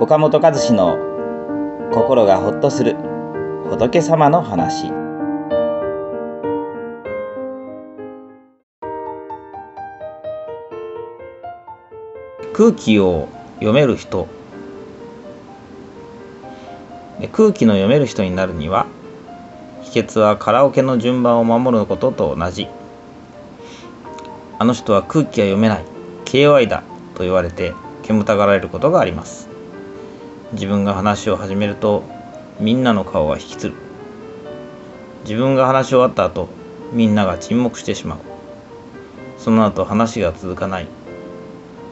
岡本和志の心がほっとする仏様の話。空気を読める人。空気の読める人になるには秘訣はカラオケの順番を守ることと同じ。あの人は空気が読めない。KY だと言われて煙たがられることがあります。自分が話を始めるとみんなの顔が引きつる。自分が話し終わった後みんなが沈黙してしまう。その後話が続かない。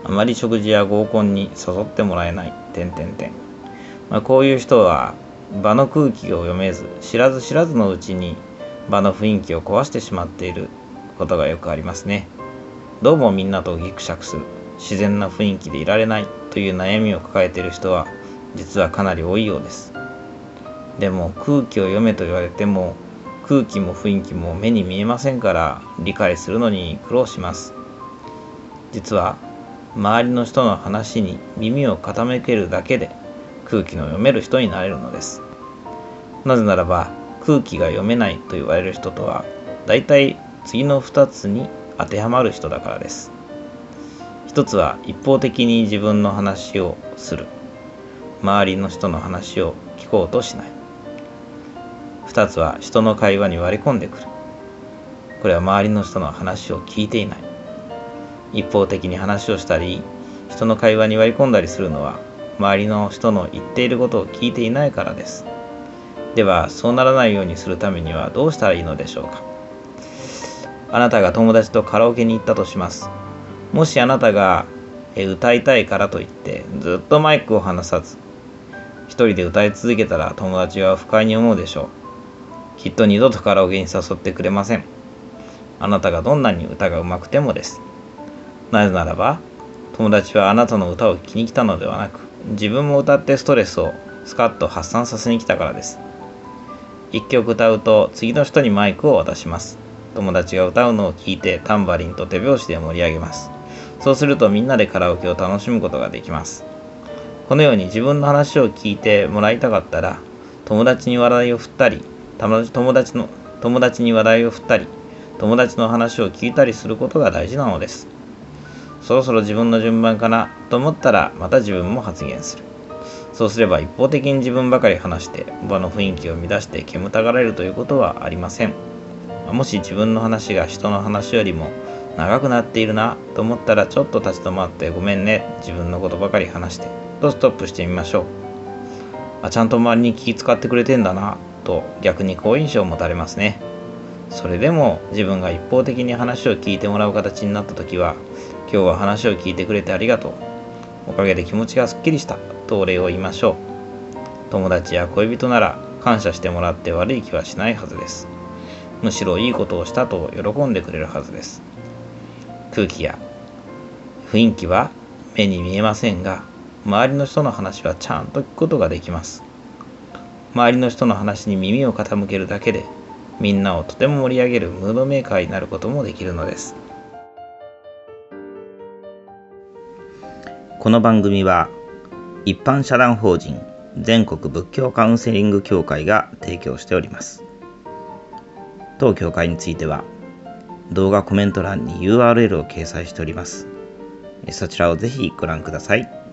あまり食事や合コンに誘ってもらえない。点点点まあ、こういう人は場の空気を読めず知らず知らずのうちに場の雰囲気を壊してしまっていることがよくありますね。どうもみんなとギクシャクする。自然な雰囲気でいられないという悩みを抱えている人は実はかなり多いようです。でも空気を読めと言われても空気も雰囲気も目に見えませんから理解するのに苦労します。実は周りの人の話に耳を傾けるだけで空気の読める人になれるのです。なぜならば空気が読めないと言われる人とは大体次の2つに当てはまる人だからです。一つは一方的に自分の話をする。周りの人の話を聞こうとしない。二つは人の会話に割り込んでくる。これは周りの人の話を聞いていない。一方的に話をしたり人の会話に割り込んだりするのは周りの人の言っていることを聞いていないからです。ではそうならないようにするためにはどうしたらいいのでしょうか。あなたが友達とカラオケに行ったとします。もしあなたが歌いたいからといってずっとマイクを離さず人で歌い続けたら友達は不快に思うでしょう。きっと二度とカラオケに誘ってくれません。あなたがどんなに歌が上手くてもです。なぜならば友達はあなたの歌を聴きに来たのではなく自分も歌ってストレスをスカッと発散させに来たからです。一曲歌うと次の人にマイクを渡します。友達が歌うのを聞いてタンバリンと手拍子で盛り上げます。そうするとみんなでカラオケを楽しむことができます。このように自分の話を聞いてもらいたかったら友達に話題を振ったり友達の友達に話題を振ったり友達の話を聞いたりすることが大事なのです。そろそろ自分の順番かなと思ったらまた自分も発言する。そうすれば一方的に自分ばかり話して場の雰囲気を乱して煙たがられるということはありません。もし自分の話が人の話よりも長くなっているなと思ったらちょっと立ち止まってごめんね自分のことばかり話してとストップしてみましょうあちゃんと周りに気使ってくれてんだなと逆に好印象を持たれますねそれでも自分が一方的に話を聞いてもらう形になった時は今日は話を聞いてくれてありがとう。おかげで気持ちがすっきりした。とお礼を言いましょう。友達や恋人なら感謝してもらって悪い気はしないはずです。むしろいいことをしたと喜んでくれるはずです。空気や雰囲気は目に見えませんが、周りの人の話はちゃんと聞くことができます。周りの人の話に耳を傾けるだけで、みんなをとても盛り上げるムードメーカーになることもできるのです。この番組は一般社団法人全国仏教カウンセリング協会が提供しております。当協会については動画コメント欄に URL を掲載しております。そちらをぜひご覧ください。